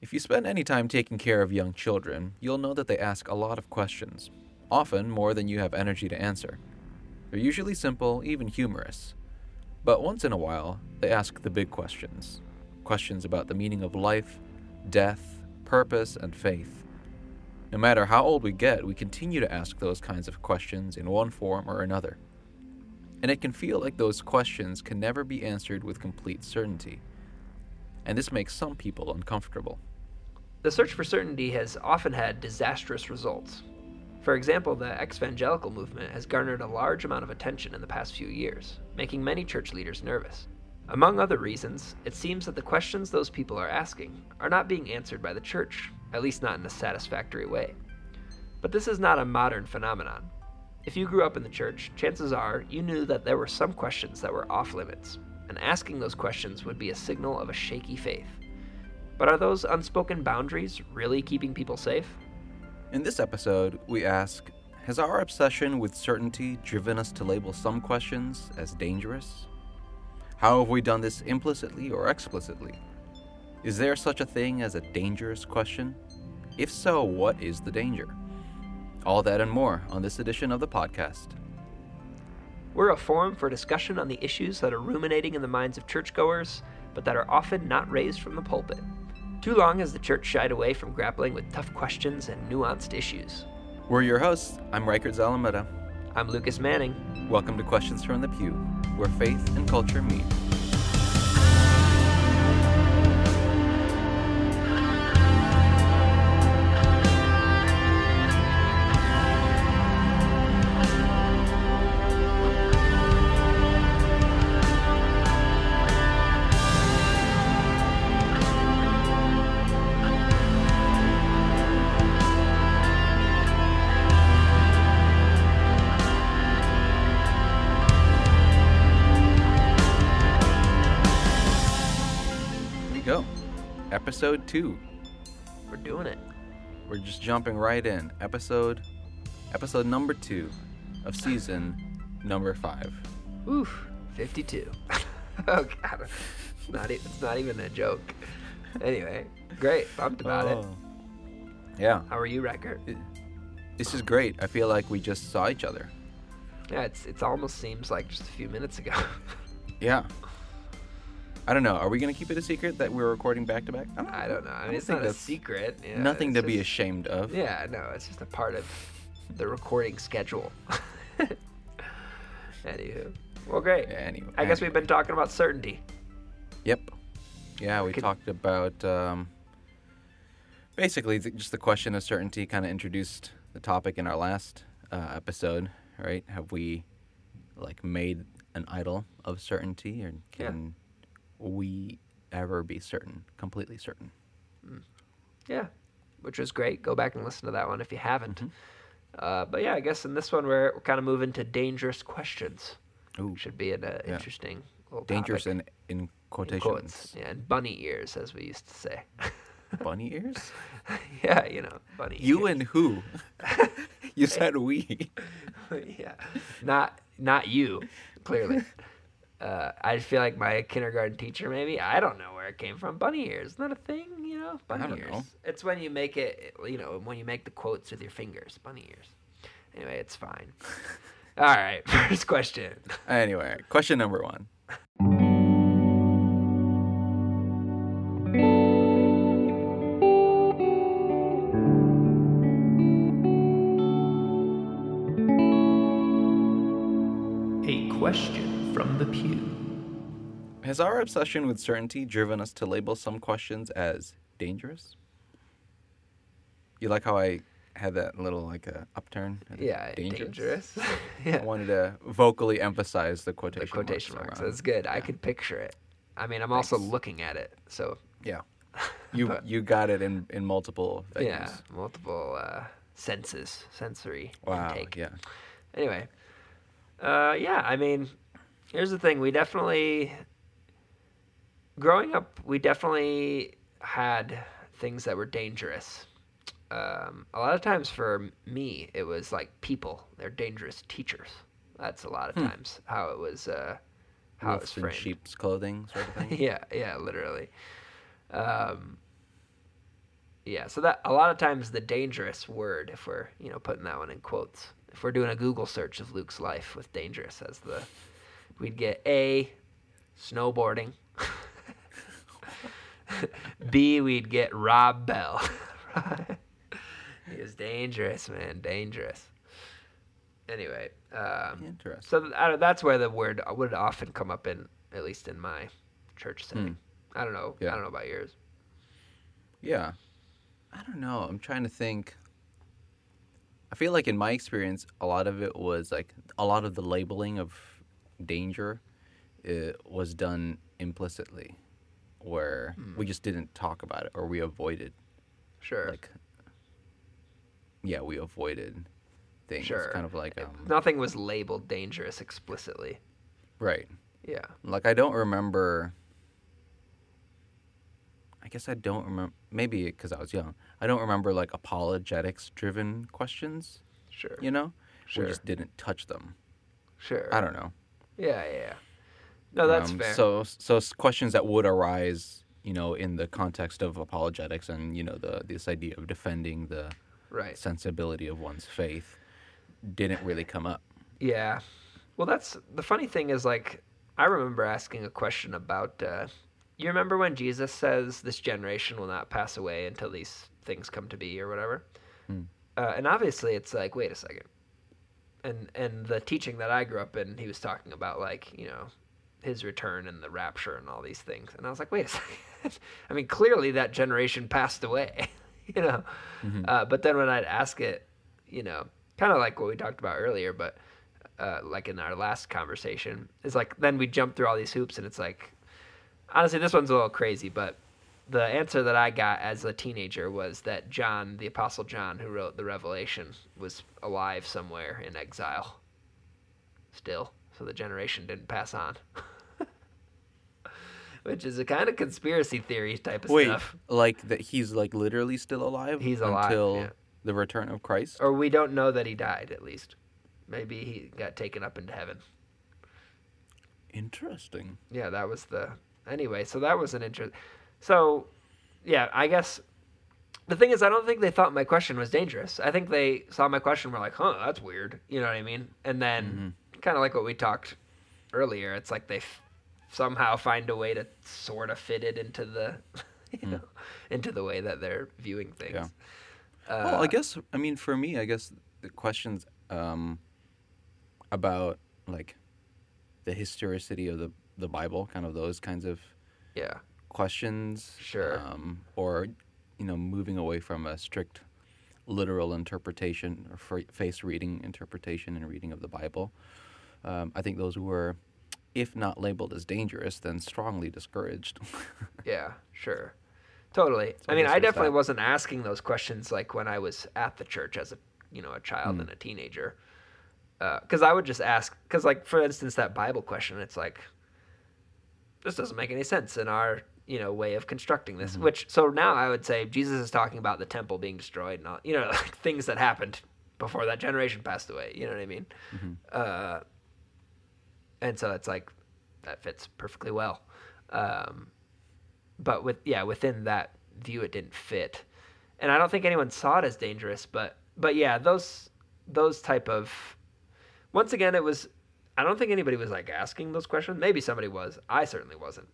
If you spend any time taking care of young children, you'll know that they ask a lot of questions, often more than you have energy to answer. They're usually simple, even humorous. But once in a while, they ask the big questions questions about the meaning of life, death, purpose, and faith. No matter how old we get, we continue to ask those kinds of questions in one form or another. And it can feel like those questions can never be answered with complete certainty. And this makes some people uncomfortable. The search for certainty has often had disastrous results. For example, the exvangelical movement has garnered a large amount of attention in the past few years, making many church leaders nervous. Among other reasons, it seems that the questions those people are asking are not being answered by the church, at least not in a satisfactory way. But this is not a modern phenomenon. If you grew up in the church, chances are you knew that there were some questions that were off limits, and asking those questions would be a signal of a shaky faith. But are those unspoken boundaries really keeping people safe? In this episode, we ask Has our obsession with certainty driven us to label some questions as dangerous? How have we done this implicitly or explicitly? Is there such a thing as a dangerous question? If so, what is the danger? All that and more on this edition of the podcast. We're a forum for discussion on the issues that are ruminating in the minds of churchgoers, but that are often not raised from the pulpit. Too long has the church shied away from grappling with tough questions and nuanced issues. We're your hosts. I'm Reichert Zalameda. I'm Lucas Manning. Welcome to Questions from the Pew, where faith and culture meet. 2. We're doing it. We're just jumping right in. Episode episode number 2 of season number 5. Oof, 52. oh, God. It's not, e- it's not even a joke. Anyway, great. Pumped about it. Oh. Yeah. How are you, Record? This is great. I feel like we just saw each other. Yeah, it's it almost seems like just a few minutes ago. Yeah. I don't know. Are we going to keep it a secret that we're recording back to back? I don't know. I mean, don't it's not a secret. Yeah, Nothing to be ashamed of. Yeah, no, it's just a part of the recording schedule. Anywho, well, great. Anyway. I guess we've been talking about certainty. Yep. Yeah, we Could- talked about um, basically just the question of certainty. Kind of introduced the topic in our last uh, episode, right? Have we like made an idol of certainty, or can we ever be certain, completely certain? Yeah, which was great. Go back and listen to that one if you haven't. Mm-hmm. Uh, but yeah, I guess in this one we're, we're kind of moving to dangerous questions. Ooh, Should be an uh, Yeah. interesting little dangerous in in In quotations. quotes. Yeah, and bunny ears, as we used to say. Bunny ears? yeah, you know, bunny You ears. and who? you said we. yeah, not not you, clearly. Uh, I feel like my kindergarten teacher, maybe I don't know where it came from. Bunny ears, isn't that a thing? You know, bunny don't ears. know. It's when you make it, you know, when you make the quotes with your fingers. Bunny ears. Anyway, it's fine. All right, first question. Anyway, question number one. Has our obsession with certainty driven us to label some questions as dangerous? You like how I had that little like a upturn? Yeah, dangerous. dangerous. I yeah, wanted to vocally emphasize the quotation. the quotation, marks. marks. That's good. I could picture it. I mean, I'm also looking at it, so Yeah, you But- you got it in in multiple venues. yeah, multiple uh, senses, sensory Wow. intake. Yeah. Anyway, uh, yeah, I mean, here's the thing. We definitely, growing up, we definitely had things that were dangerous. Um, a lot of times for me, it was like people. They're dangerous teachers. That's a lot of times how it was. Uh, how it was Wolves in framed. sheep's clothing, sort of thing. yeah, yeah, literally. Um, Yeah, so that a lot of times the dangerous word, if we're you know putting that one in quotes, if we're doing a Google search of Luke's life with dangerous as the, we'd get A, snowboarding. B, we'd get Rob Bell. he was dangerous, man, dangerous. Anyway, um, Interesting. so th- that's where the word would often come up in, at least in my church setting. I don't know. Yeah. I don't know about yours. Yeah. I don't know. I'm trying to think. I feel like in my experience, a lot of it was like a lot of the labeling of danger it was done implicitly, where we just didn't talk about it or we avoided Sure. like yeah we avoided things Sure. kind of like um, Nothing was labeled dangerous explicitly. right Yeah. like I don't remember. I guess I don't remember. Maybe because I was young, I don't remember like apologetics driven questions. Sure. You know, Sure. we just didn't touch them. Sure. I don't know. Yeah, yeah, yeah. No, that's Um, fair. So, so questions that would arise, you know, in the context of apologetics and you know the this idea of defending the right. sensibility of one's faith, didn't really come up. Yeah. Well, that's the funny thing is like I remember asking a question about uh you remember when Jesus says this generation will not pass away until these things come to be or whatever? Hmm. Uh, and obviously it's like wait a second. And and the teaching that I grew up in, he was talking about like, you know, his return and the rapture and all these things. And I was like, wait a second. I mean, clearly that generation passed away, you know. Mm-hmm. Uh, but then when I'd ask it, you know, kind of like what we talked about earlier, but uh, like in our last conversation, is like then we jump through all these hoops, and it's like, honestly, this one's a little crazy, but the answer that I got as a teenager was that John, the Apostle John, who wrote the Revelation, was alive somewhere in exile. Still, so the generation didn't pass on. Which is a kind of conspiracy theory type of Wait, stuff. like that he's like literally still alive He's alive, until yeah. the return of Christ. Or we don't know that he died, at least. Maybe he got taken up into heaven. Interesting. Yeah, that was the. Anyway, so that was an interest. So, yeah, I guess the thing is, I don't think they thought my question was dangerous. I think they saw my question were like, huh, that's weird. You know what I mean? And then, mm-hmm. Kind of like what we talked earlier, it's like they f- somehow find a way to sort of fit it into the. You know, into the way that they're viewing things. Yeah. Uh, well, I guess I mean for me, I guess the questions um, about like the historicity of the the Bible, kind of those kinds of yeah, questions, Sure. um, or you know, moving away from a strict literal interpretation or face reading interpretation and reading of the Bible. Um, I think those were, if not labeled as dangerous, then strongly discouraged. Yeah, sure. Totally. So I mean, I definitely that. wasn't asking those questions like when I was at the church as a, you know, a child Hmm. and a teenager. Because I would just ask, because like for instance, that Bible question, it's like, this doesn't make any sense in our, you know, way of constructing this. Mm-hmm. Which so now I would say Jesus is talking about the temple being destroyed and all, you know, like things that happened before that generation passed away. You know what I mean? Mm-hmm. Uh, and so it's like that fits perfectly well. Um, but with yeah, within that view, it didn't fit, and I don't think anyone saw it as dangerous. But but yeah, those those type of once again, it was. I don't think anybody was like asking those questions. Maybe somebody was. I certainly wasn't.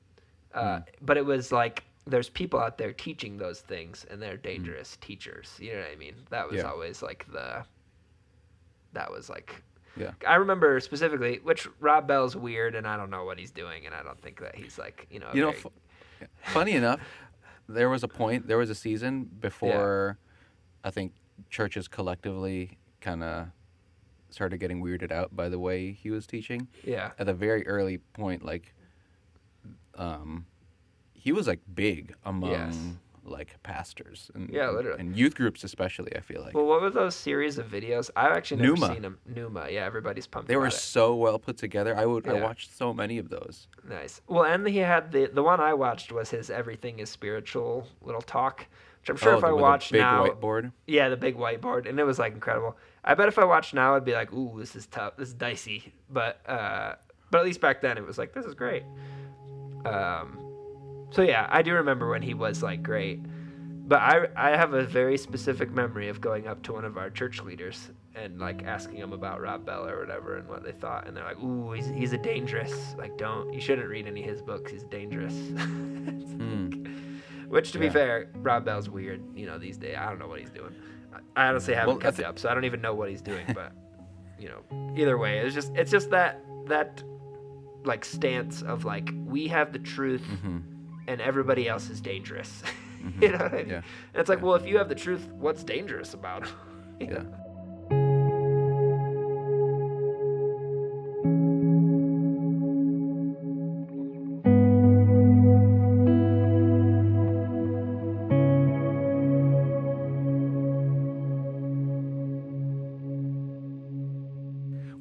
Uh, But it was like there's people out there teaching those things, and they're dangerous teachers. You know what I mean? That was Yeah. always like the. That was like yeah. I remember specifically, which Rob Bell's weird, and I don't know what he's doing, and I don't think that he's like, you know, You know, very- fu- funny enough, there was a point, there was a season before I think churches collectively kind of started getting weirded out by the way he was teaching. yeah, At a very early point, like, um, he was like big among Yes. Like pastors and Yeah, literally. and youth groups especially. I feel like Well, what were those series of videos? I've actually never Nooma. seen them. Nooma, yeah, everybody's pumped. they were it. so well put together. I would I Yeah. watched so many of those. nice. Well, and he had the the one I watched was his "Everything Is Spiritual" little talk, which I'm sure Oh, if I watched big now, whiteboard. yeah, the big whiteboard, and it was like incredible. I bet if I watched now, I'd be like, "Ooh, this is tough. This is dicey." But uh, but at least back then, it was like, "This is great." Um, so yeah, I do remember when he was like great. but I I have a very specific memory of going up to one of our church leaders and like asking them about Rob Bell or whatever and what they thought, and they're like, "Ooh, he's he's a dangerous. Like, don't you shouldn't read any of his books. He's dangerous." Which, to be fair, Rob Bell's weird. You know, these days I don't know what he's doing. I honestly haven't Well, kept up, so I don't even know what he's doing. But you know, either way, it's just it's just that that like stance of like we have the truth Mm-hmm. And everybody else is dangerous. Mm-hmm. you know what I mean? Yeah. And it's like, well, if you have the truth, what's dangerous about it? Yeah.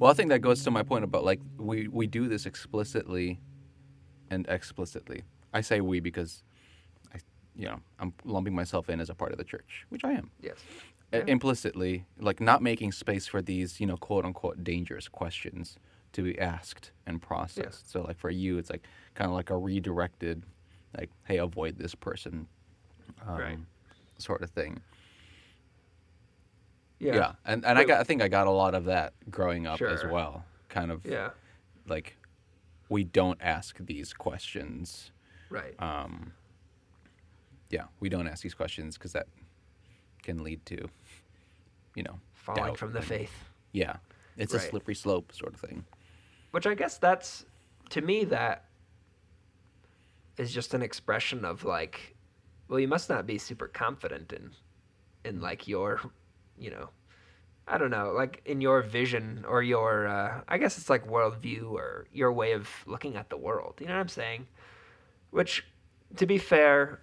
Well, I think that goes to my point about like we we do this explicitly and explicitly. I say we because I you know, I'm lumping myself in as a part of the church, which I am. Yes. Yeah. implicitly, like not making space for these, you know, quote unquote dangerous questions to be asked and processed. So, like for you, it's like kind of like a redirected, like, hey, avoid this person, um, Right. sort of thing. Yeah. Yeah, and and I got I think I got a lot of that growing up as Sure. well. Kind of Yeah. like we don't ask these questions. Right. Um, yeah, we don't ask these questions because that can lead to, you know, Falling from the and- faith. Yeah, it's a slippery slope sort of thing. Which I guess that's to me that is just an expression of like, well, you must not be super confident in, in like your, you know, I don't know, like in your vision or your, uh, I guess it's like worldview or your way of looking at the world. You know what I'm saying? Which, to be fair,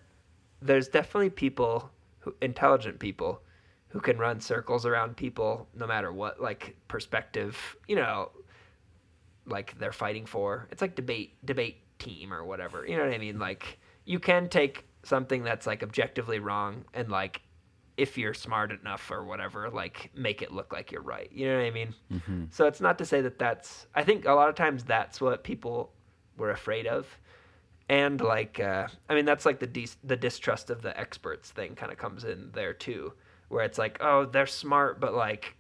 there's definitely people, who, intelligent people, who can run circles around people no matter what like perspective, you know, like they're fighting for. It's like debate debate team or whatever. You know what I mean? Like you can take something that's like objectively wrong and like if you're smart enough or whatever, like make it look like you're right. You know what I mean? Mm-hmm. So it's not to say that that's. I think a lot of times that's what people were afraid of, and like, uh, I mean, that's like the the distrust of the experts thing kind of comes in there too, where it's like, oh, they're smart, but like,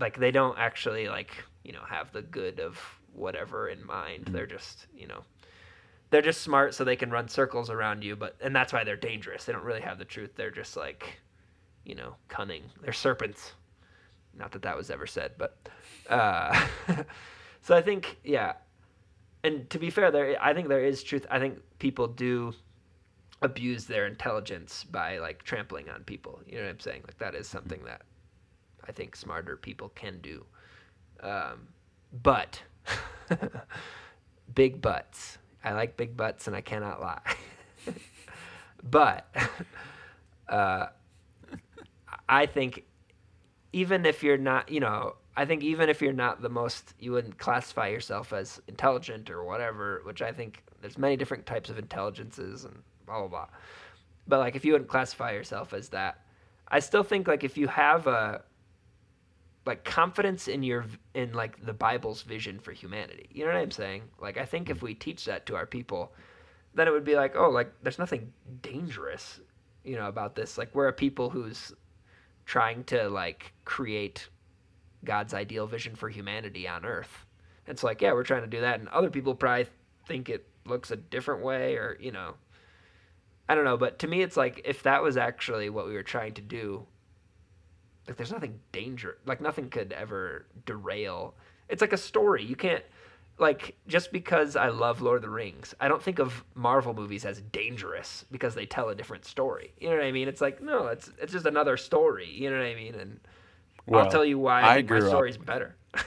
like they don't actually like you know have the good of whatever in mind. They're just you know. They're just smart, so they can run circles around you, but and that's why they're dangerous. They don't really have the truth. They're just like, you know, cunning. They're serpents. Not that that was ever said, but uh, so I think yeah. And to be fair, there I think there is truth. I think people do abuse their intelligence by like trampling on people. You know what I'm saying? Like that is something that I think smarter people can do. Um, but big butts. I like big butts, and I cannot lie. but uh, I think even if you're not, you know, I think even if you're not the most, you wouldn't classify yourself as intelligent or whatever, which I think there's many different types of intelligences and blah, blah, blah. But like if you wouldn't classify yourself as that, I still think like if you have a, like confidence in your in like the Bible's vision for humanity. You know what I'm saying? Like I think if we teach that to our people, then it would be like, oh, like there's nothing dangerous, you know, about this. Like we're a people who's trying to like create God's ideal vision for humanity on earth. It's like, yeah, we're trying to do that and other people probably think it looks a different way or, you know, I don't know, but to me it's like if that was actually what we were trying to do, like there's nothing danger like nothing could ever derail. It's like a story. You can't like just because i love lord of the rings i don't think of marvel movies as dangerous because they tell a different story. You know what i mean? It's like no it's it's just another story. You know what i mean? And Well, i'll tell you why I I think my grew up- story's better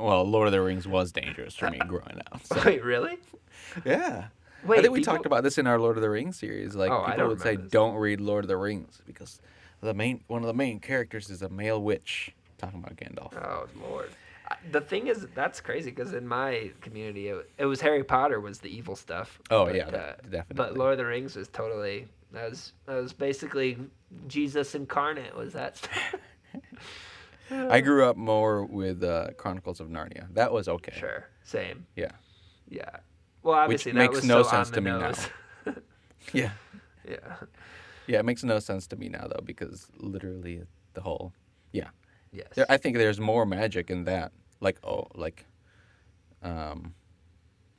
Well, Lord of the Rings was dangerous for me growing up. So. wait really Yeah. Wait, I think we people- talked about this in our Lord of the Rings series. Like Oh, people would say, this. "Don't read Lord of the Rings" because the main one of the main characters is a male witch. Talking about Gandalf. oh lord the thing is that's crazy because in my community it, it was harry potter was the evil stuff Oh, but, yeah, uh, definitely. but lord of the rings was totally that was that was basically jesus incarnate was that stuff. I grew up more with uh, Chronicles of Narnia. That was okay. Sure, same. Yeah. Yeah. Well, obviously that makes was no so sense to me now. Yeah. yeah. Yeah, it makes no sense to me now though because literally the whole yeah. Yes. There, I think there's more magic in that. Like oh, like um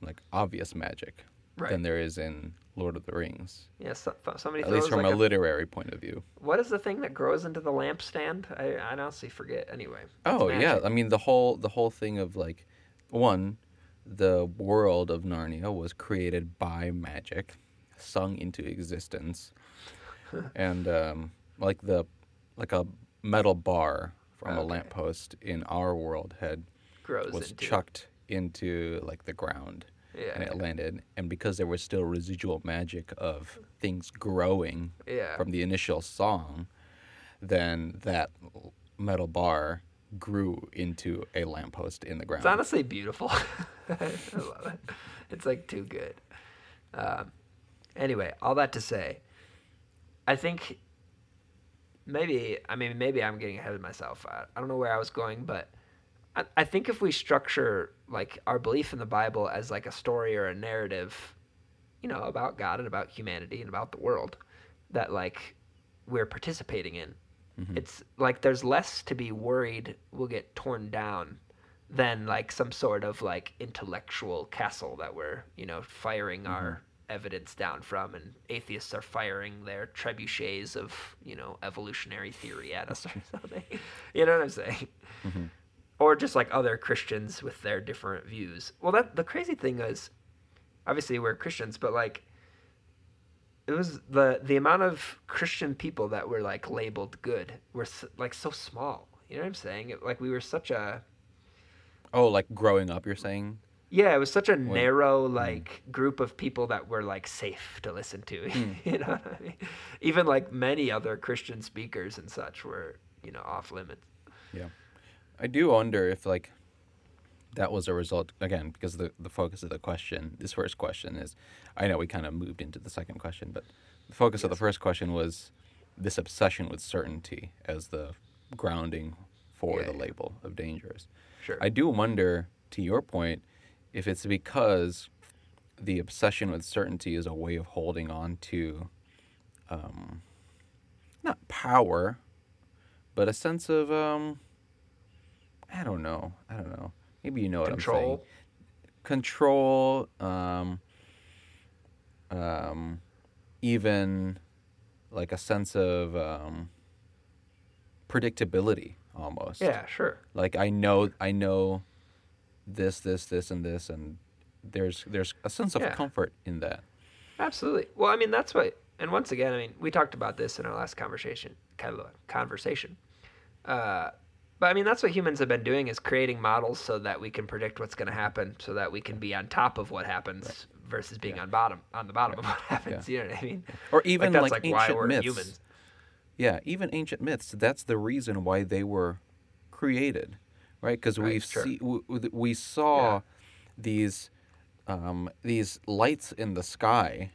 like obvious magic right. than there is in Lord of the Rings. yeah. So, somebody At least from like a a, literary point of view. what is the thing that grows into the lampstand? I I honestly forget. Anyway. Oh yeah. I mean the whole the whole thing of like one, the world of Narnia was created by magic, sung into existence, and um, like the like a metal bar from a Okay. lamppost in our world had grows was into chucked into like the ground Yeah. and it landed and because there was still residual magic of things growing yeah. from the initial song, then that metal bar grew into a lamppost in the ground. It's honestly beautiful. I love it. It's like too good. Um, anyway, all that to say, I think maybe I mean maybe I'm getting ahead of myself. I, I don't know where I was going, but I, I think if we structure like our belief in the Bible as like a story or a narrative, you know, about God and about humanity and about the world, that like we're participating in, Mhm. it's like there's less to be worried we'll get torn down than like some sort of like intellectual castle that we're you know firing our evidence down from and atheists are firing their trebuchets of you know evolutionary theory at us or something you know what i'm saying Mhm. Or just like other christians with their different views well that the crazy thing is obviously we're christians but like it was the the amount of christian people that were like labeled good were like so small you know what i'm saying it, like we were such a Oh, like growing up, you're saying? yeah, it was such a When- narrow hmm. like group of people that were like safe to listen to. Hmm. you know what I mean? Even like many other Christian speakers and such were, you know, off limits. I do wonder if like that was a result again because the the focus of the question, this first question is, I know we kind of moved into the second question, but the focus of the first question was this obsession with certainty as the grounding for Yeah, the yeah. label of dangerous. Sure. I do wonder, to your point, if it's because the obsession with certainty is a way of holding on to, um, not power, but a sense of, um, I don't know, I don't know. Maybe you know what I'm saying. Control. Control, um, um, even like a sense of um, predictability almost. Yeah, sure. Like I know I know this, this, this and this and there's there's a sense of Yeah. comfort in that. Absolutely. Well, I mean, that's what, and once again, I mean, we talked about this in our last conversation, kind of a conversation. Uh, but I mean, that's what humans have been doing is creating models so that we can predict what's going to happen, so that we can be on top of what happens versus being Yeah. on bottom, on the bottom of what happens. Yeah. You know what I mean? Or even like, like why ancient myths. humans. Yeah, even ancient myths. That's the reason why they were created, right? Because we Right, sure. see we, we- saw these um, these lights in the sky,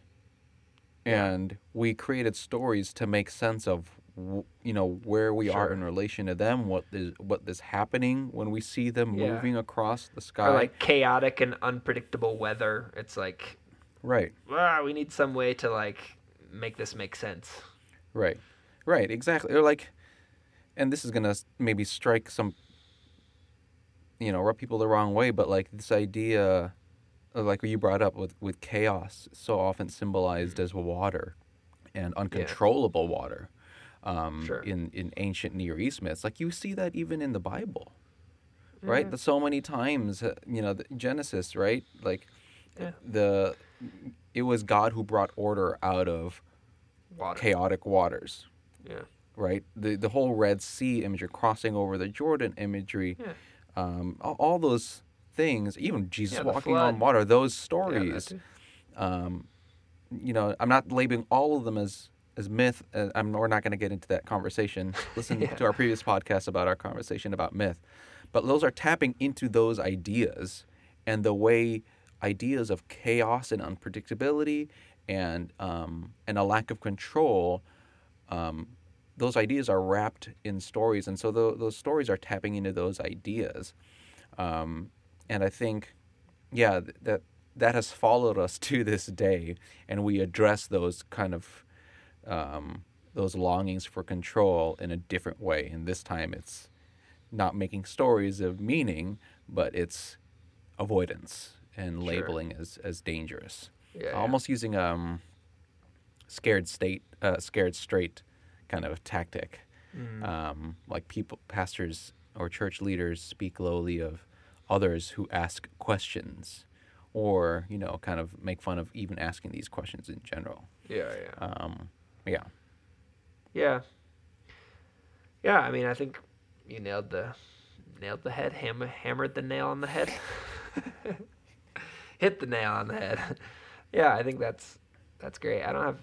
Yeah. and we created stories to make sense of you know where we are in relation to them, what is what is happening when we see them Yeah. moving across the sky. Or like chaotic and unpredictable weather. It's like, right, ah, we need some way to like make this make sense. right, right, exactly. Or like, and this is gonna maybe strike some you know rub people the wrong way but like this idea like what you brought up with with chaos so often symbolized as water and uncontrollable water um Sure. in in ancient near east myths like you see that even in the bible right Yeah. That so many times uh, you know the genesis right like Yeah. the it was god who brought order out of Water. chaotic waters Yeah. right? The the whole Red Sea imagery, crossing over the Jordan imagery, Yeah. um, all, all those things, even Jesus Yeah, walking flood. on water, those stories. um, you know, I'm not labeling all of them as as myth. Uh, I'm, we're not going to get into that conversation. Listen Yeah. to our previous podcast about our conversation about myth, but those are tapping into those ideas and the way ideas of chaos and unpredictability and um, and a lack of control. Um, those ideas are wrapped in stories, and so tho- those stories are tapping into those ideas. Um, and I think, yeah, that that has followed us to this day, and we address those kind of um, those longings for control in a different way. And this time it's not making stories of meaning, but it's avoidance and Sure. labeling as, as dangerous. Yeah. yeah. Almost using um, scared state, uh, scared straight kind of tactic. Mm. Um, like people, pastors or church leaders speak lowly of others who ask questions, or you know, kind of make fun of even asking these questions in general. yeah, yeah. Um, yeah, Yeah. Yeah, I mean, I think you nailed the nailed the head, hammer, hammered the nail on the head. Hit the nail on the head. yeah, I think that's that's great. I don't have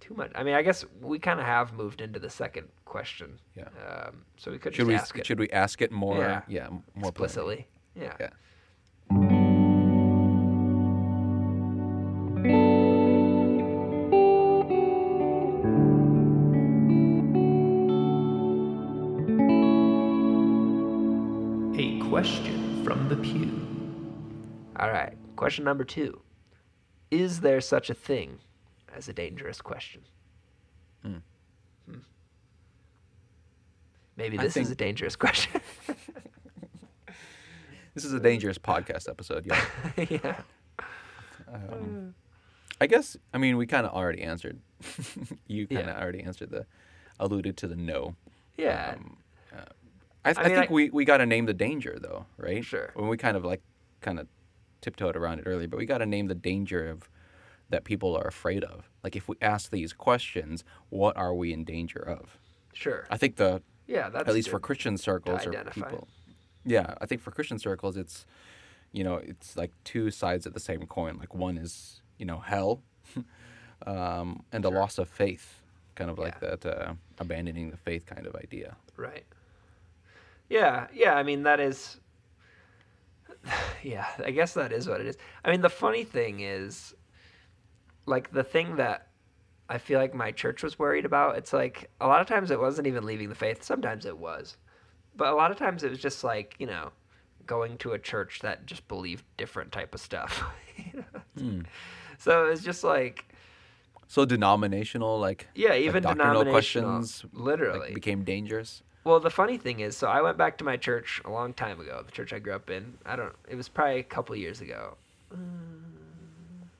too much. I mean, I guess we kind of have moved into the second question. Yeah. Um, so we could should just we ask it should we ask it more? Yeah. yeah more plainly? explicitly. Yeah. Yeah. Question from the pew. All right. Question number two. Is there such a thing as a dangerous question? Hmm. Hmm. Maybe I this is a dangerous question. This is a dangerous podcast episode. Yeah. yeah. Um, I guess I mean we kind of already answered. you kind of Yeah. already answered the alluded to the no. Yeah. Um, I, th- I I, think I- we, we got to name the danger though, right? Sure. When we kind of like kind of tiptoed around it earlier, but we got to name the danger of that people are afraid of. Like if we ask these questions, what are we in danger of? sure. I think the yeah, that's at least for. Christian circles or people. Yeah, I think for Christian circles, it's you know it's like two sides of the same coin. Like one is you know hell, um, and the Sure. loss of faith, kind of like that uh, abandoning the faith kind of idea. Right. Yeah, yeah, I mean that is yeah, I guess that is what it is. I mean the funny thing is like the thing that I feel like my church was worried about, it's like a lot of times it wasn't even leaving the faith, sometimes it was. But a lot of times it was just like, you know, going to a church that just believed different type of stuff. You know? Hmm. So it was just like So denominational, like yeah, like even doctrinal denominational questions, like, literally became dangerous. Well, the funny thing is, so I went back to my church a long time ago. The church I grew up in. I don't. It was probably a couple years ago. Uh,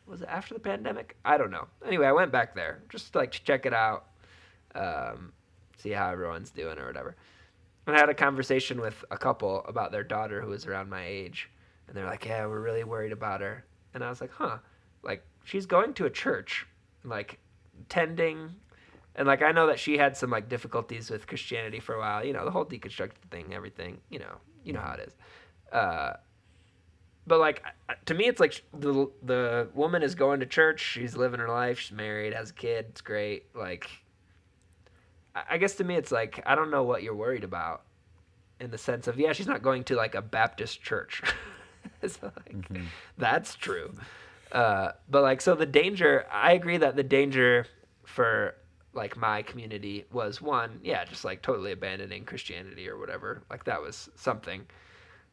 was it after the pandemic? I don't know. Anyway, I went back there just like to check it out, um, see how everyone's doing or whatever. And I had a conversation with a couple about their daughter who was around my age, and they're like, "Yeah, we're really worried about her." And I was like, "Huh? Like she's going to a church, like tending and like I know that she had some like difficulties with Christianity for a while. You know, the whole deconstructed thing, everything. You know, you know how it is. Uh, but like to me, it's like the the woman is going to church. She's living her life. She's married, has a kid. It's great. Like, I I guess to me, it's like I don't know what you're worried about, in the sense of yeah, she's not going to like a Baptist church. it's like that's true. Uh, but like so the danger i agree that the danger for like my community was one yeah just like totally abandoning christianity or whatever like that was something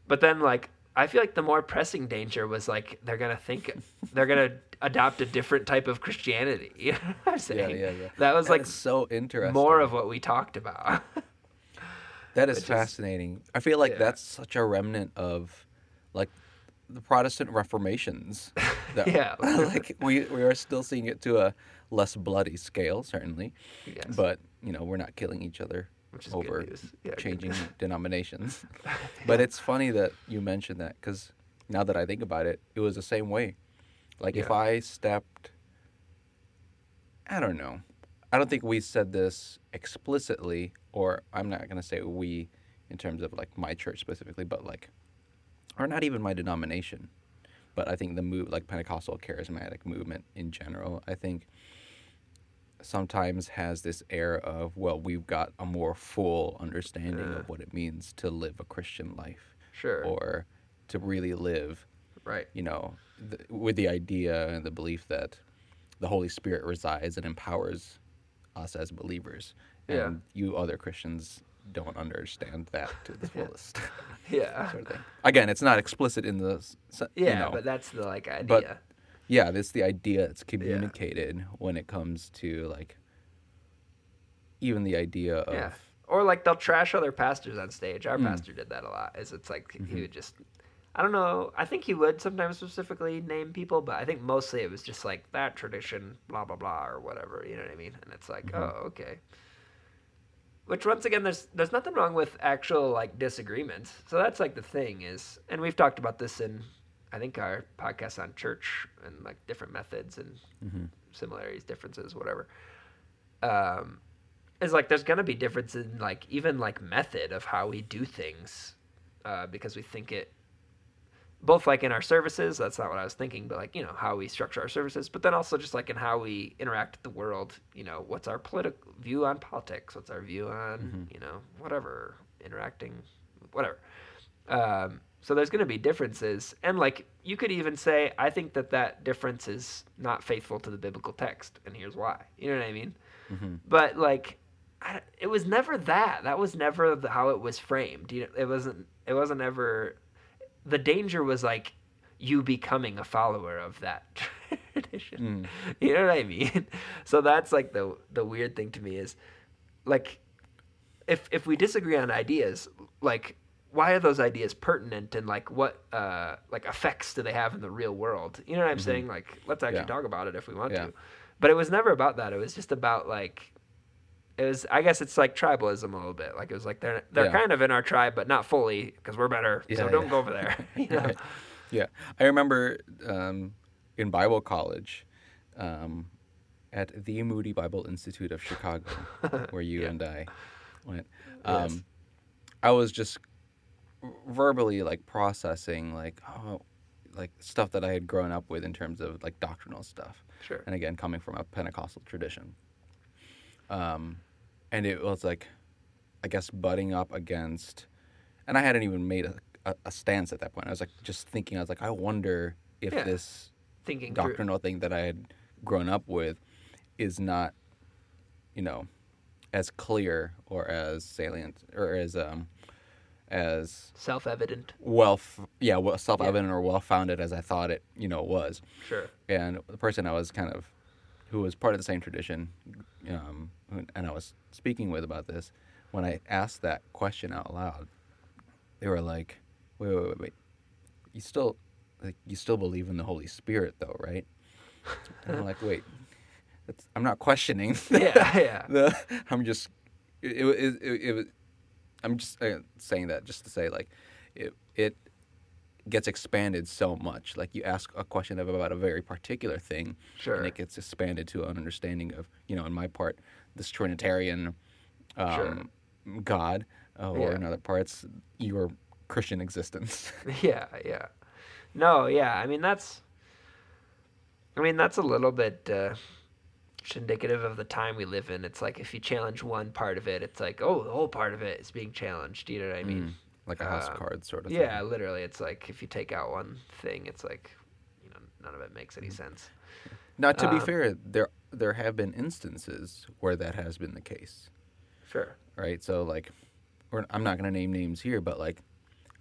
but then like i feel like the more pressing danger was like they're gonna think they're gonna adopt a different type of christianity you know what i'm Yeah, saying yeah, yeah. that was That like so interesting. more of what we talked about That is Which is- fascinating. I feel like yeah. that's such a remnant of like the Protestant reformations. That, Yeah. like we we are still seeing it to a less bloody scale, certainly. Yes. But you know, we're not killing each other Which is over. Yeah, changing denominations. But it's funny that you mentioned that because now that I think about it, it was the same way. Like if I stepped, I don't know. I don't think we said this explicitly, or I'm not going to say we in terms of like my church specifically, but like, or not even my denomination. But I think the move, like Pentecostal charismatic movement in general, I think sometimes has this air of, well, we've got a more full understanding Yeah. of what it means to live a Christian life sure or to really live right you know, th- with the idea and the belief that the Holy Spirit resides and empowers us as believers. And Yeah. you other Christians don't understand that to the fullest, yeah sort of. Again, it's not explicit in the, s- yeah you know, but that's the like idea but yeah, it's the idea that's communicated when it comes to like even the idea of Yeah. Or like they'll trash other pastors on stage. Our Mm. pastor did that a lot. Is it's like Mm-hmm. he would just I don't know. I think he would sometimes specifically name people, but I think mostly it was just like that tradition, blah blah blah, or whatever. You know what I mean? And it's like, Mm-hmm. oh, okay. Which once again, there's there's nothing wrong with actual like disagreements. So that's like the thing is, and we've talked about this in, I think our podcast on church and like different methods and Mhm. similarities, differences, whatever. Um, is like there's gonna be difference in like even like method of how we do things, uh, because we think it. Both like in our services, that's not what I was thinking, but like you know how we structure our services, but then also just like in how we interact with the world. You know, what's our political view on politics? What's our view on you know whatever interacting, whatever. Um, so there's going to be differences, and like you could even say, I think that that difference is not faithful to the biblical text, and here's why. You know what I mean? Mhm. But like, I, it was never that. That was never the, how it was framed. You know, it wasn't. It wasn't ever. The danger was like you becoming a follower of that tradition. Mm. You know what I mean? So that's like the the weird thing to me is like if if we disagree on ideas, like why are those ideas pertinent and like what uh like effects do they have in the real world? You know what I'm saying? Like let's actually Mm-hmm. Yeah. talk about it if we want Yeah. to. But it was never about that. It was just about like it was I guess it's like tribalism a little bit. Like it was like they're they're Yeah. kind of in our tribe but not fully because we're better. so don't go over there. you know? Right. Yeah, I remember um, in Bible college um, at the Moody Bible Institute of Chicago, where you and I went. Yes. Um, I was just verbally like processing like oh, like stuff that I had grown up with in terms of like doctrinal stuff, Sure. and again coming from a Pentecostal tradition. Um, and it was like, I guess butting up against, and I hadn't even made a, a, a stance at that point. I was like just thinking. I was like, I wonder if Yeah. this Thinking through. doctrinal thing that I had grown up with is not, you know, as clear or as salient or as um as Self-evident. well yeah well self-evident or well founded as I thought it you know was Sure. and the person I was kind of who was part of the same tradition um and I was speaking with about this when I asked that question out loud they were like wait wait wait wait you still like you still believe in the Holy Spirit though right and I'm like wait that's, I'm not questioning Yeah, yeah. the I'm just it it, it, it, it was I'm just uh, saying that just to say like it it gets expanded so much like you ask a question of about a very particular thing Sure. and it gets expanded to an understanding of you know in my part this trinitarian um, god uh, or Yeah. in other parts your christian existence Yeah, yeah. No, yeah. I mean that's. I mean that's a little bit uh, indicative of the time we live in. It's like if you challenge one part of it, it's like oh, the whole part of it is being challenged. You know what I mean? Mm, like a house Um, of cards sort of Yeah, thing. literally. It's like if you take out one thing, it's like you know none of it makes any sense. now to be um, fair there there have been instances where that has been the case Sure. right? So like, we're, I'm not going to name names here, but like,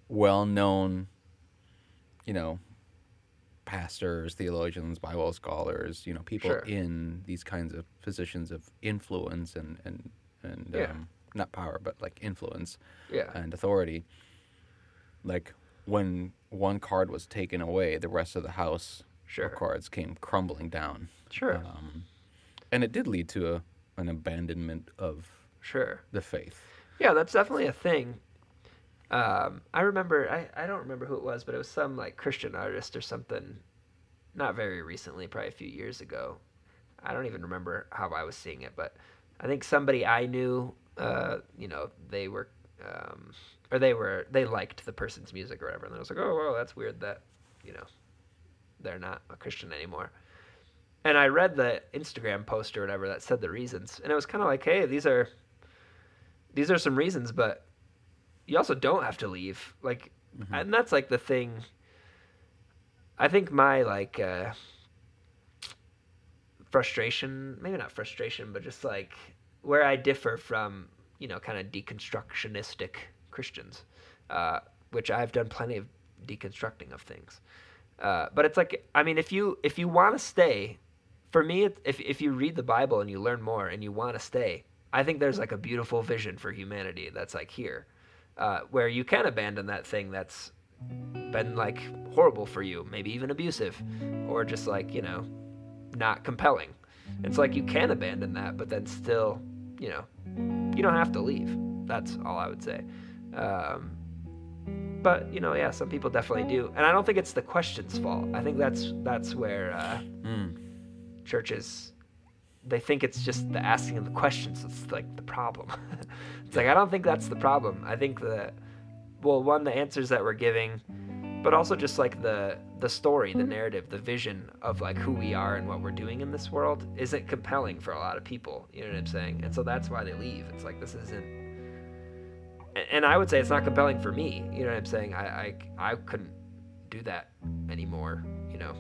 well-known, you know, pastors, theologians, Bible scholars, you know, people Sure. in these kinds of positions of influence and and and Yeah. um, not power, but like influence Yeah. and authority. Like when one card was taken away, the rest of the house Sure. of cards came crumbling down. Sure. Um, and it did lead to a, an abandonment of Sure. the faith. Yeah, that's definitely a thing. Um, I remember, I, I don't remember who it was, but it was some like Christian artist or something, not very recently, probably a few years ago. I don't even remember how I was seeing it, but I think somebody I knew, uh, you know, they were, um, or they were, they liked the person's music or whatever, and I was like, oh, well, that's weird that, you know, they're not a Christian anymore. And I read the Instagram post or whatever that said the reasons, and it was kind of like, hey, these are these are some reasons, but you also don't have to leave. Like, and that's like the thing. I think my like uh, frustration, maybe not frustration, but just like where I differ from, you know, kind of deconstructionistic Christians, uh, which I've done plenty of deconstructing of things. Uh, but it's like I mean, if you if you want to stay, for me, if if you read the Bible and you learn more and you want to stay, I think there's like a beautiful vision for humanity that's like here, uh, where you can abandon that thing that's been like horrible for you, maybe even abusive, or just like you know, not compelling. It's like you can abandon that, but then still, you know, you don't have to leave. That's all I would say. Um, but you know, yeah, some people definitely do, and I don't think it's the question's fault. I think that's that's where uh, Mm. churches they think it's just the asking of the questions that's like the problem. it's like I don't think that's the problem. I think that well, one the answers that we're giving, but also just like the the story, the narrative, the vision of like who we are and what we're doing in this world isn't compelling for a lot of people. You know what I'm saying? And so that's why they leave. It's like this isn't and- and I would say it's not compelling for me. You know what I'm saying? I I, I couldn't do that anymore. You know.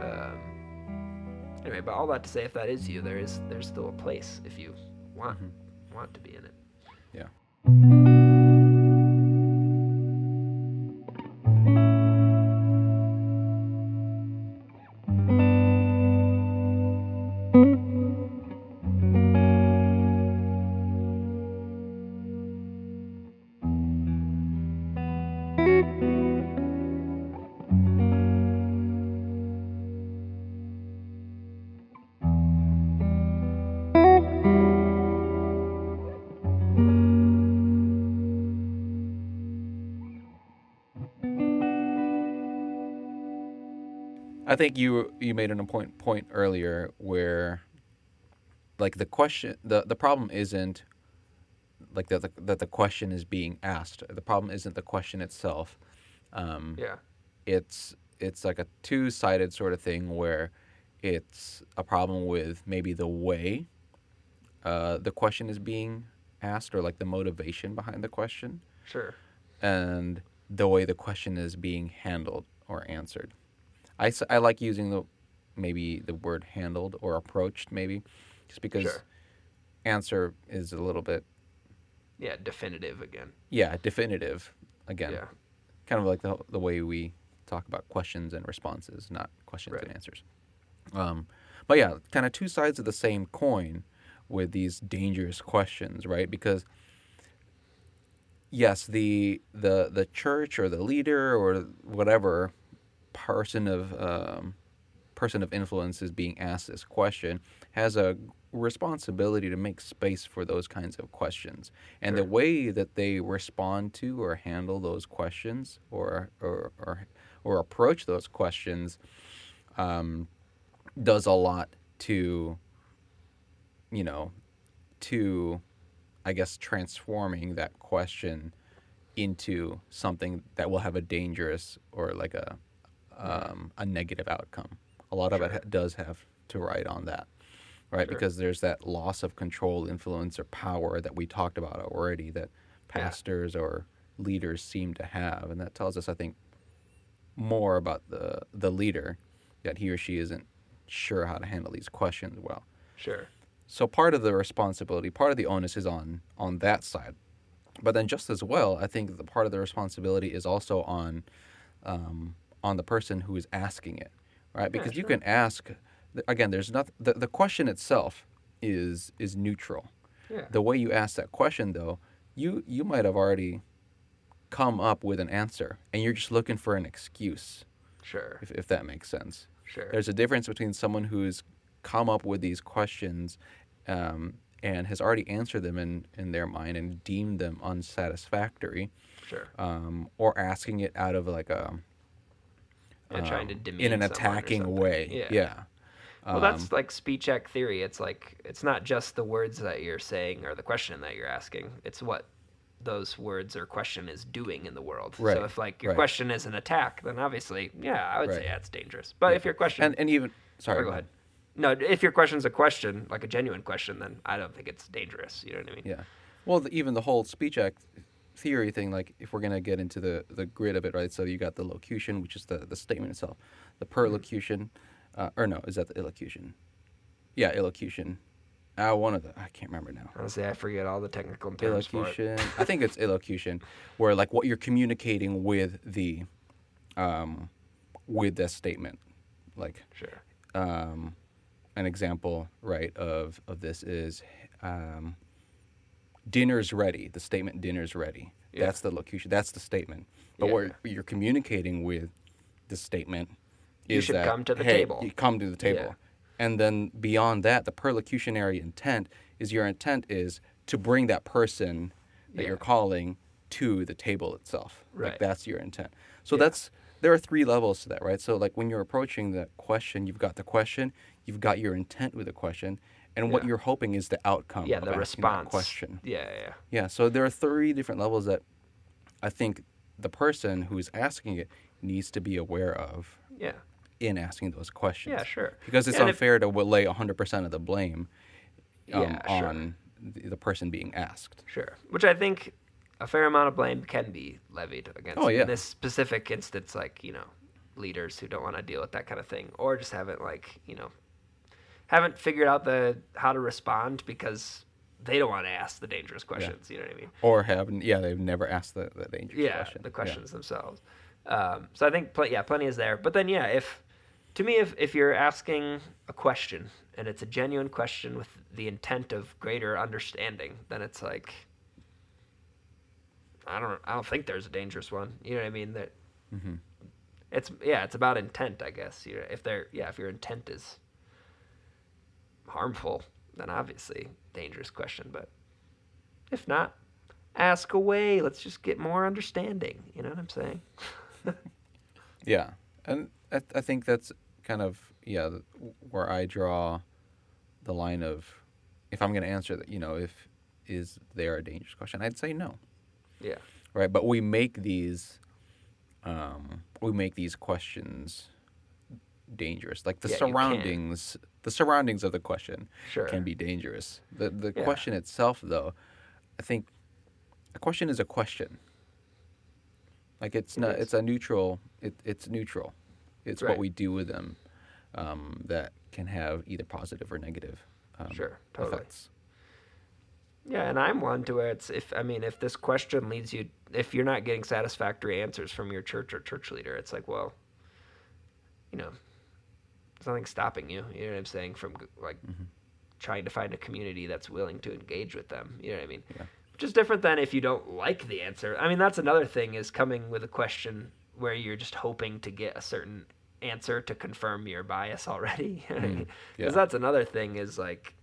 Um, anyway, but all that to say, if that is you, there is there's still a place if you want mm-hmm. want to be in it. Yeah. I think you you made an important point earlier where like the question the the problem isn't like that the, that the question is being asked. The problem isn't the question itself. Um, Yeah. it's it's like a two sided sort of thing where it's a problem with maybe the way uh, the question is being asked or like the motivation behind the question Sure. and the way the question is being handled or answered. I, I like using the maybe the word handled or approached maybe just because Sure. answer is a little bit Yeah, definitive again. yeah definitive again Yeah. kind of like the the way we talk about questions and responses, not questions Right. and answers. Um, but yeah, kind of two sides of the same coin with these dangerous questions, right? Because yes, the the the church or the leader or whatever person of um, person of influence is being asked this question has a responsibility to make space for those kinds of questions. And the way that they respond to or handle those questions or or or, or approach those questions um, does a lot to you know to i guess transforming that question into something that will have a dangerous or like a um, a negative outcome a lot of it ha- does have to ride on that right Sure. because there's that loss of control influence or power that we talked about already that Yeah. pastors or leaders seem to have and that tells us i think more about the the leader that he or she isn't sure how to handle these questions well Sure. so part of the responsibility part of the onus is on on that side but then just as well i think the part of the responsibility is also on um, on the person who is asking it right because you sure. can ask again there's not the, the question itself is is neutral Yeah. the way you ask that question though you you might have already come up with an answer and you're just looking for an excuse Sure. if, if that makes sense Sure. there's a difference between someone who's come up with these questions um, and has already answered them in, in their mind and deemed them unsatisfactory Sure. um, or asking it out of like a Yeah, trying to um, demean in an attacking way Yeah. yeah Well, that's Um, like speech act theory. It's like it's not just the words that you're saying or the question that you're asking. It's what those words or question is doing in the world. Right, So if like your right. question is an attack, then obviously, yeah, I would Right. say that's dangerous. But if your question and, and even sorry go ahead. No, if your question's a question, like a genuine question, then I don't think it's dangerous. You know what I mean? Yeah. Well, the, even the whole speech act theory thing, like if we're gonna get into the the grid of it, right? So you got the locution, which is the the statement itself, the perlocution, uh, or no, is that the illocution? Yeah, illocution. Uh, one of the I can't remember now. Honestly, I forget all the technical terms. Illocution. I think it's illocution, where like what you're communicating with the um, with that statement. Like Sure. um, an example, right, of of this is um, dinner's ready. The statement "dinner's ready." Yeah. That's the locution. That's the statement. But Yeah. what you're communicating with the statement You is should that, come to the hey, table. You come to the table, Yeah. and then beyond that, the perlocutionary intent is your intent is to bring that person that you're calling to the table itself. Right. Like that's your intent. So that's there are three levels to that, right? So like when you're approaching the question, you've got the question, you've got your intent with the question, and what you're hoping is the outcome Yeah, of the response. that question. Yeah, yeah, yeah. Yeah, so there are three different levels that I think the person who's asking it needs to be aware of Yeah. in asking those questions. Yeah, sure. Because it's And if- unfair to lay 100% of the blame um, Yeah, sure. on the, the person being asked. Sure. Which I think a fair amount of blame can be levied against. Oh, yeah. In this specific instance, like, you know, leaders who don't want to deal with that kind of thing or just haven't, like, you know, haven't figured out the how to respond because they don't want to ask the dangerous questions. You know what I mean? Or haven't, yeah, they've never asked the, the dangerous yeah, question. the Yeah. questions themselves. Um, so I think, pl- yeah, plenty is there. But then, yeah, if to me, if if you're asking a question and it's a genuine question with the intent of greater understanding, then it's like, I don't, I don't think there's a dangerous one. You know what I mean? That Mhm. it's yeah, it's about intent, I guess. You know, if they're yeah, if your intent is harmful, then obviously dangerous question. But if not, ask away. Let's just get more understanding. You know what I'm saying? Yeah, and I, I think that's kind of yeah where I draw the line of if I'm going to answer that, you know, if is there a dangerous question, I'd say no, Yeah. right? But we make these, um, we make these questions dangerous, like the Yeah, surroundings, the surroundings of the question Sure. can be dangerous. The the Yeah. question itself, though, I think a question is a question. Like it's It not. is. It's a neutral. It, it's neutral. It's Right. what we do with them um, that can have either positive or negative um, Sure, totally. effects. Yeah, and I'm one to where it's if I mean if this question leads you if you're not getting satisfactory answers from your church or church leader, it's like well, you know, there's nothing stopping you. You know what I'm saying from like Mm-hmm. trying to find a community that's willing to engage with them. You know what I mean? Yeah. Which is different than if you don't like the answer. I mean, that's another thing is coming with a question where you're just hoping to get a certain answer to confirm your bias already. Because Mm, yeah. that's another thing is like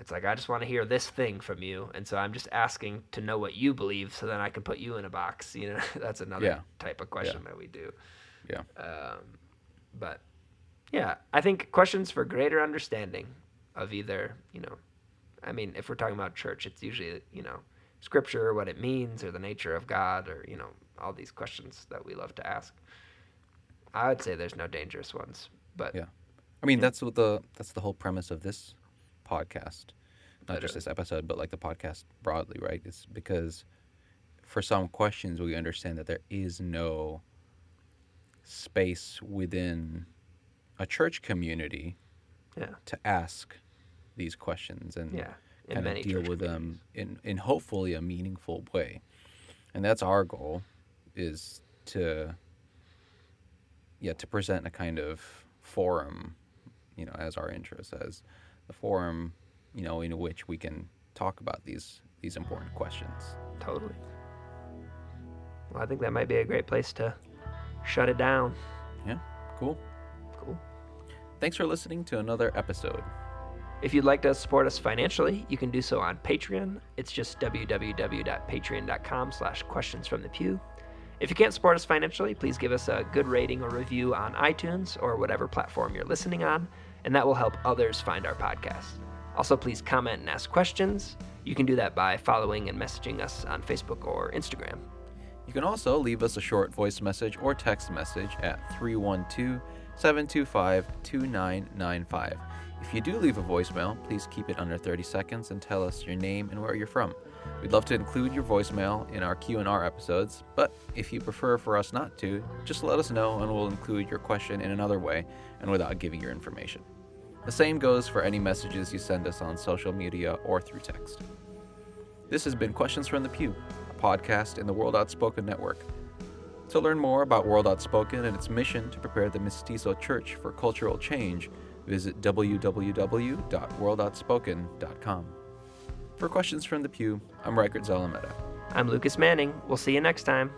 it's like I just want to hear this thing from you, and so I'm just asking to know what you believe, so then I can put you in a box. You know, that's another Yeah. type of question that we do. Yeah. Um, but yeah, I think questions for greater understanding of either you know, I mean, if we're talking about church, it's usually you know, scripture, what it means, or the nature of God, or you know, all these questions that we love to ask. I would say there's no dangerous ones, but Yeah. I mean, that's what the that's the whole premise of this podcast, not just this episode, but like the podcast broadly, right? It's because for some questions we understand that there is no space within a church community yeah, to ask these questions and yeah, kind of deal with them in in hopefully a meaningful way, and that's our goal, is to yeah to present a kind of forum, you know, as our interest as a forum, you know, in which we can talk about these these important questions. Totally. Well, I think that might be a great place to shut it down. Yeah. Cool. Thanks for listening to another episode. If you'd like to support us financially, you can do so on Patreon. It's just www.patreon.com slash questions from the pew. If you can't support us financially, please give us a good rating or review on iTunes or whatever platform you're listening on, and that will help others find our podcast. Also, please comment and ask questions. You can do that by following and messaging us on Facebook or Instagram. You can also leave us a short voice message or text message at 312 725 2995. If you do leave a voicemail, please keep it under 30 seconds and tell us your name and where you're from. We'd love to include your voicemail in our Q&R episodes, but if you prefer for us not to, just let us know and we'll include your question in another way and without giving your information. The same goes for any messages you send us on social media or through text. This has been Questions from the Pew, a podcast in the World Outspoken Network. To learn more about World Outspoken and its mission to prepare the Mestizo Church for cultural change, visit www.worldoutspoken.com. For questions from the pew, I'm Rickard Zalameta. I'm Lucas Manning. We'll see you next time.